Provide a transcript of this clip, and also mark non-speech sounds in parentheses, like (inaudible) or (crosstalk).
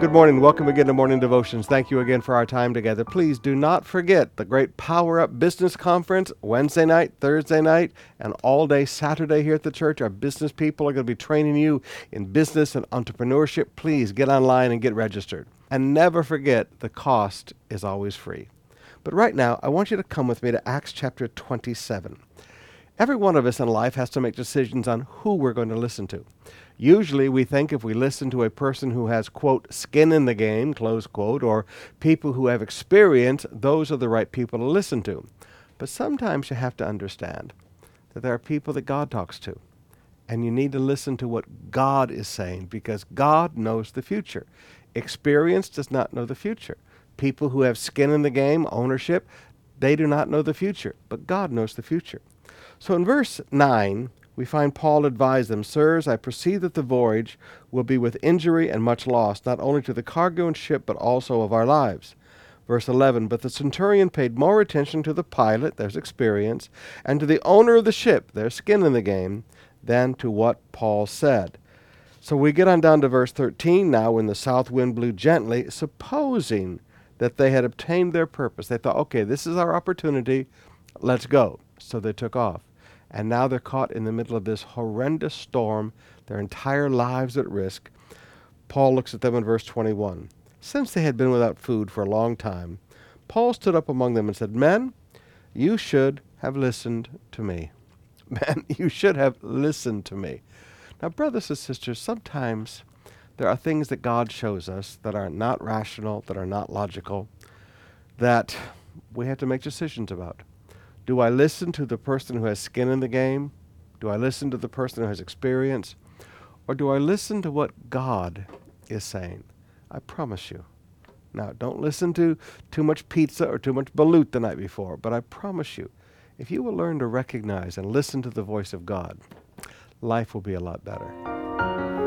Good morning. Welcome again to Morning Devotions. Thank you again for our time together. Please do not forget the great Power Up Business Conference Wednesday night, Thursday night, and all day Saturday here at the church. Our business people are going to be training you in business and entrepreneurship. Please get online and get registered. And never forget the cost is always free. But right now, I want you to come with me to Acts chapter 27. Every one of us in life has to make decisions on who we're going to listen to. Usually, we think if we listen to a person who has, quote, skin in the game, close quote, or people who have experience, those are the right people to listen to. But sometimes you have to understand that there are people that God talks to. And you need to listen to what God is saying because God knows the future. Experience does not know the future. People who have skin in the game, ownership, they do not know the future, but God knows the future. So in verse 9, we find Paul advise them, Sirs, I perceive that the voyage will be with injury and much loss, not only to the cargo and ship, but also of our lives. Verse 11 But the centurion paid more attention to the pilot, there's experience, and to the owner of the ship, their skin in the game, than to what Paul said. So we get on down to verse 13 now when the south wind blew gently, supposing that they had obtained their purpose. They thought, okay, this is our opportunity, let's go. So they took off and now they're caught in the middle of this horrendous storm, their entire lives at risk. Paul looks at them in verse 21. Since they had been without food for a long time, Paul stood up among them and said, Men, you should have listened to me. (laughs) Men, you should have listened to me. Now, brothers and sisters, sometimes there are things that God shows us that are not rational, that are not logical, that we have to make decisions about. Do I listen to the person who has skin in the game? Do I listen to the person who has experience? Or do I listen to what God is saying? I promise you. Now, don't listen to too much pizza or too much balut the night before, but I promise you, if you will learn to recognize and listen to the voice of God, life will be a lot better.